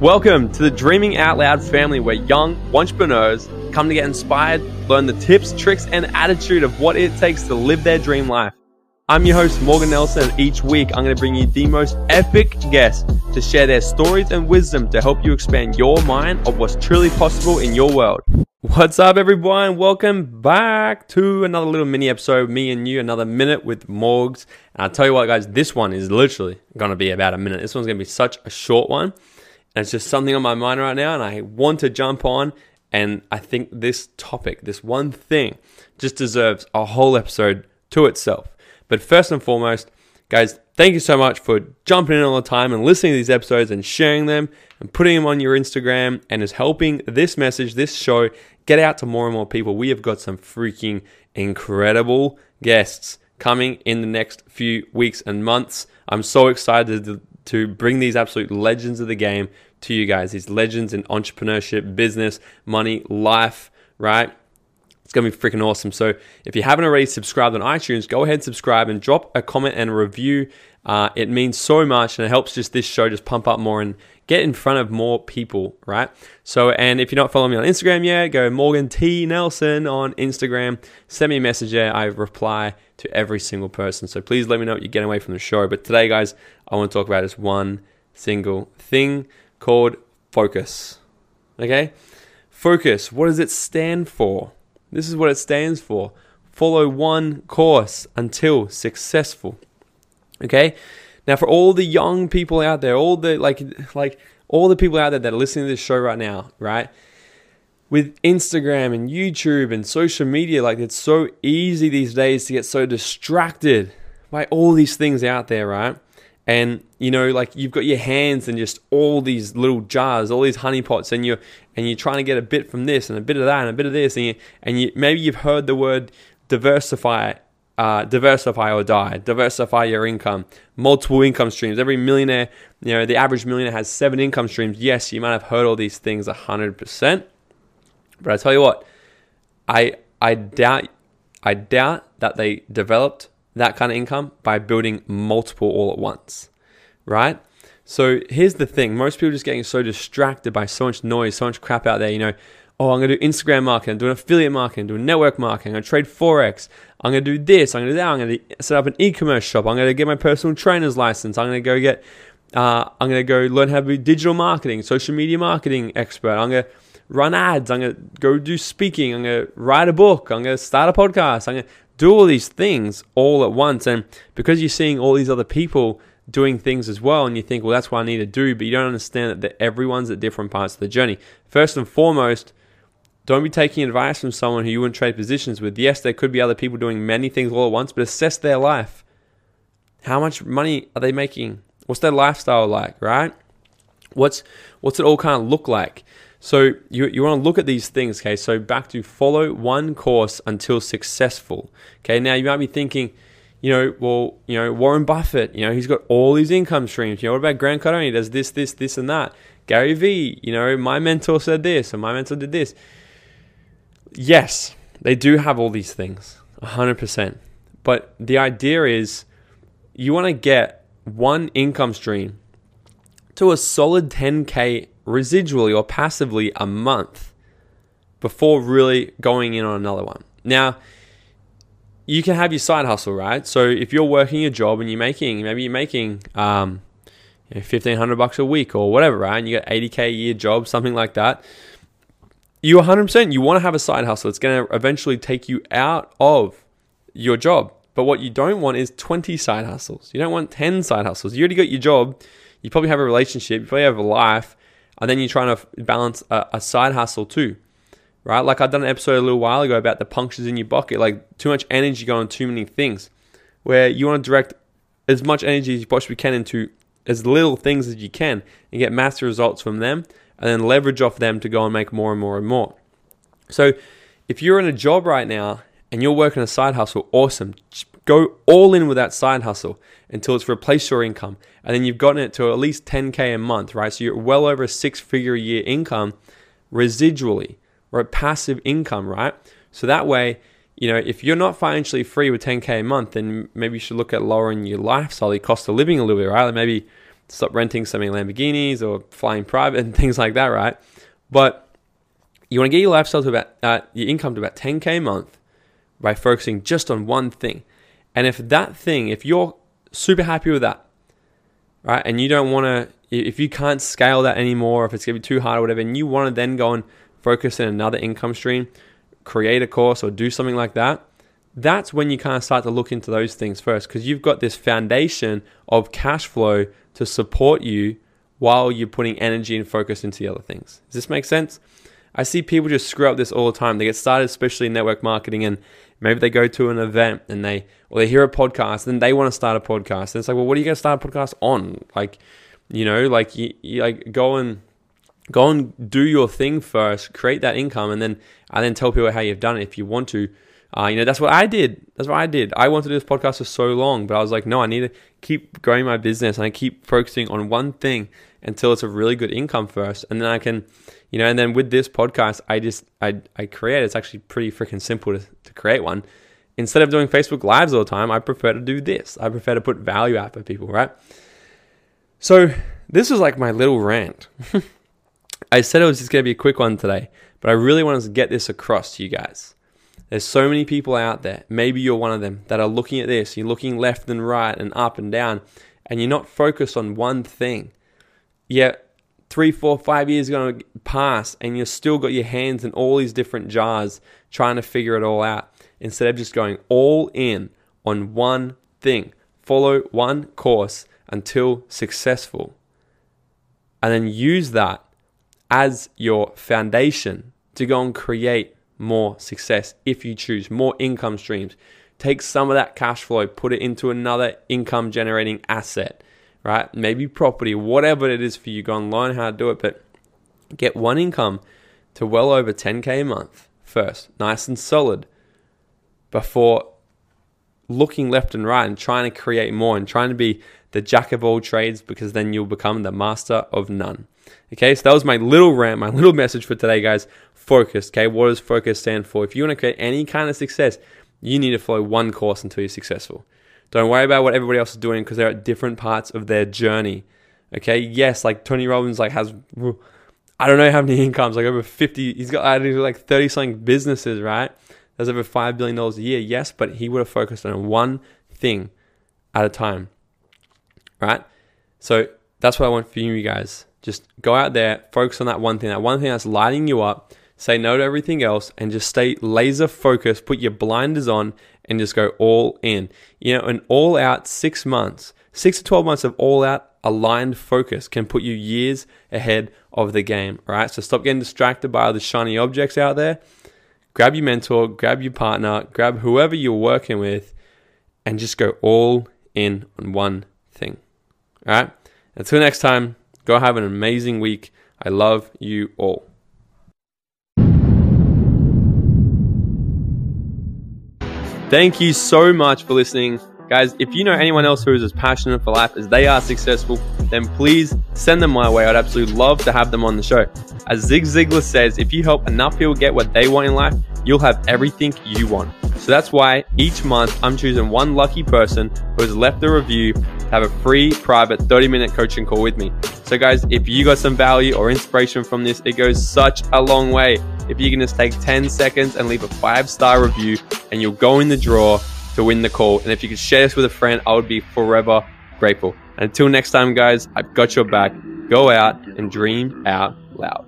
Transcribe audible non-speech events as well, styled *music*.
Welcome to the Dreaming Out Loud family where young entrepreneurs come to get inspired, learn the tips, tricks, and attitude of what it takes to live their dream life. I'm your host, Morgan Nelson, and each week I'm going to bring you the most epic guests to share their stories and wisdom to help you expand your mind of what's truly possible in your world. What's up, everyone? Welcome back to another little mini episode, me and you, another minute with Morgs. And I'll tell you what, guys, this one is literally going to be about a minute. This one's going to be such a short one. And it's just something on my mind right now, and I want to jump on. And I think this topic, this one thing, just deserves a whole episode to itself. But first and foremost, guys, thank you so much for jumping in all the time and listening to these episodes and sharing them and putting them on your Instagram and is helping this message, this show, get out to more and more people. We have got some freaking incredible guests coming in the next few weeks and months. I'm so excited to, bring these absolute legends of the game to you guys. These legends in entrepreneurship, business, money, life, right? It's going to be freaking awesome. So if you haven't already subscribed on iTunes, go ahead, and subscribe, and drop a comment and a review. Uh, it means so much and it helps just this show just pump up more and get in front of more people, right? So, and if you're not following me on Instagram yet, go Morgan T Nelson on Instagram. Send me a message there. I reply to every single person. So please let me know what you're getting away from the show. But today, guys, I want to talk about this one single thing called focus. Okay? Focus. What does it stand for? This is what it stands for. Follow one course until successful. Okay? Now for all the young people out there, all the like like all the people out there that are listening to this show right now, right? With Instagram and YouTube and social media, like it's so easy these days to get so distracted by all these things out there, right? And you know, like you've got your hands and just all these little jars, all these honey pots, and you're and you're trying to get a bit from this and a bit of that and a bit of this, and you, and you maybe you've heard the word diversify uh, diversify or die, diversify your income, multiple income streams. Every millionaire, you know, the average millionaire has seven income streams. Yes, you might have heard all these things 100%. But I tell you what, I, I doubt, I doubt that they developed that kind of income by building multiple all at once, right? So here's the thing most people just getting so distracted by so much noise, so much crap out there, you know oh, I'm going to do Instagram marketing, do an affiliate marketing, do network marketing, I'm going to trade Forex, I'm going to do this, I'm going to do that, I'm going to set up an e-commerce shop, I'm going to get my personal trainer's license, I'm going to go get, uh, I'm going to go learn how to be digital marketing, social media marketing expert, I'm going to run ads, I'm going to go do speaking, I'm going to write a book, I'm going to start a podcast, I'm going to do all these things all at once. And because you're seeing all these other people doing things as well, and you think, well, that's what I need to do, but you don't understand that everyone's at different parts of the journey. First and foremost, don't be taking advice from someone who you wouldn't trade positions with. Yes, there could be other people doing many things all at once, but assess their life. How much money are they making? What's their lifestyle like, right? What's what's it all kind of look like? So you, you want to look at these things, okay? So back to follow one course until successful. Okay, now you might be thinking, you know, well, you know, Warren Buffett, you know, he's got all these income streams. You know, what about Grant Cardone? He does this, this, this, and that. Gary Vee, you know, my mentor said this, and my mentor did this yes, they do have all these things, 100%. But the idea is you want to get one income stream to a solid 10K residually or passively a month before really going in on another one. Now, you can have your side hustle, right? So if you're working a job and you're making, maybe you're making um, you know, 1500 bucks a week or whatever, right? And you got 80K a year job, something like that. You 100% you want to have a side hustle. It's going to eventually take you out of your job. But what you don't want is 20 side hustles. You don't want 10 side hustles. You already got your job. You probably have a relationship. You probably have a life and then you're trying to balance a, a side hustle too right like i've done an episode a little while ago about the punctures in your bucket like too much energy going on too many things where you want to direct as much energy as you possibly can into as little things as you can and get massive results from them and then leverage off them to go and make more and more and more. So if you're in a job right now and you're working a side hustle, awesome. Just go all in with that side hustle until it's replaced your income. And then you've gotten it to at least 10K a month, right? So you're well over a six figure a year income residually, right? Passive income, right? So that way, you know, if you're not financially free with 10K a month, then maybe you should look at lowering your lifestyle, your cost of living a little bit, right? Like maybe stop renting so many Lamborghinis or flying private *laughs* and things like that, right? But you want to get your lifestyle to about uh, your income to about 10k a month by focusing just on one thing. And if that thing, if you're super happy with that, right, and you don't want to, if you can't scale that anymore, if it's gonna be too hard or whatever, and you want to then go and focus in another income stream, create a course or do something like that, that's when you kind of start to look into those things first because you've got this foundation of cash flow to support you while you're putting energy and focus into the other things. Does this make sense? I see people just screw up this all the time. They get started, especially in network marketing, and maybe they go to an event and they or they hear a podcast and they want to start a podcast. And it's like, well, what are you going to start a podcast on? Like, you know, like you, you like go and go and do your thing first, create that income, and then and then tell people how you've done it if you want to. Uh, you know, that's what I did. That's what I did. I wanted to do this podcast for so long, but I was like, no, I need to keep growing my business and I keep focusing on one thing until it's a really good income first, and then I can, you know, and then with this podcast, I just I I create. It's actually pretty freaking simple to, to create one. Instead of doing Facebook lives all the time, I prefer to do this. I prefer to put value out for people, right? So this was like my little rant. *laughs* I said it was just going to be a quick one today, but I really wanted to get this across to you guys. There's so many people out there, maybe you're one of them, that are looking at this. You're looking left and right and up and down, and you're not focused on one thing. Yet, three, four, five years are going to pass, and you've still got your hands in all these different jars trying to figure it all out instead of just going all in on one thing. Follow one course until successful. And then use that as your foundation to go and create more success if you choose more income streams. Take some of that cash flow, put it into another income generating asset, right? Maybe property, whatever it is for you. Go and learn how to do it, but get one income to well over 10K a month first, nice and solid before looking left and right and trying to create more and trying to be the jack of all trades because then you'll become the master of none. Okay, so that was my little rant, my little message for today, guys. Focus. Okay, what does focus stand for? If you want to create any kind of success, you need to follow one course until you're successful. Don't worry about what everybody else is doing because they're at different parts of their journey. Okay, yes, like Tony Robbins, like has I don't know how many *laughs* incomes, like over 50, he's got like 30 something businesses, right? That's over $5 billion a year, yes, but he would have focused on one thing at a time, right? So that's what I want for you guys. Just go out there, focus on that one thing, that one thing that's lighting you up. Say no to everything else and just stay laser focused. Put your blinders on and just go all in. You know, an all out six months, six to 12 months of all out aligned focus can put you years ahead of the game. Right. So stop getting distracted by all the shiny objects out there grab your mentor, grab your partner, grab whoever you're working with, and just go all in on one thing. All right? Until next time, go have an amazing week. I love you all. Thank you so much for listening. Guys, if you know anyone else who is as passionate for life as they are successful, then please send them my way. I'd absolutely love to have them on the show. As Zig Ziglar says, if you help enough people get what they want in life, you'll have everything you want. So that's why each month I'm choosing one lucky person who has left a review to have a free private 30 minute coaching call with me. So guys, if you got some value or inspiration from this, it goes such a long way. If you can just take 10 seconds and leave a five star review and you'll go in the draw to win the call. And if you could share this with a friend, I would be forever grateful. And until next time, guys, I've got your back. Go out and dream out loud.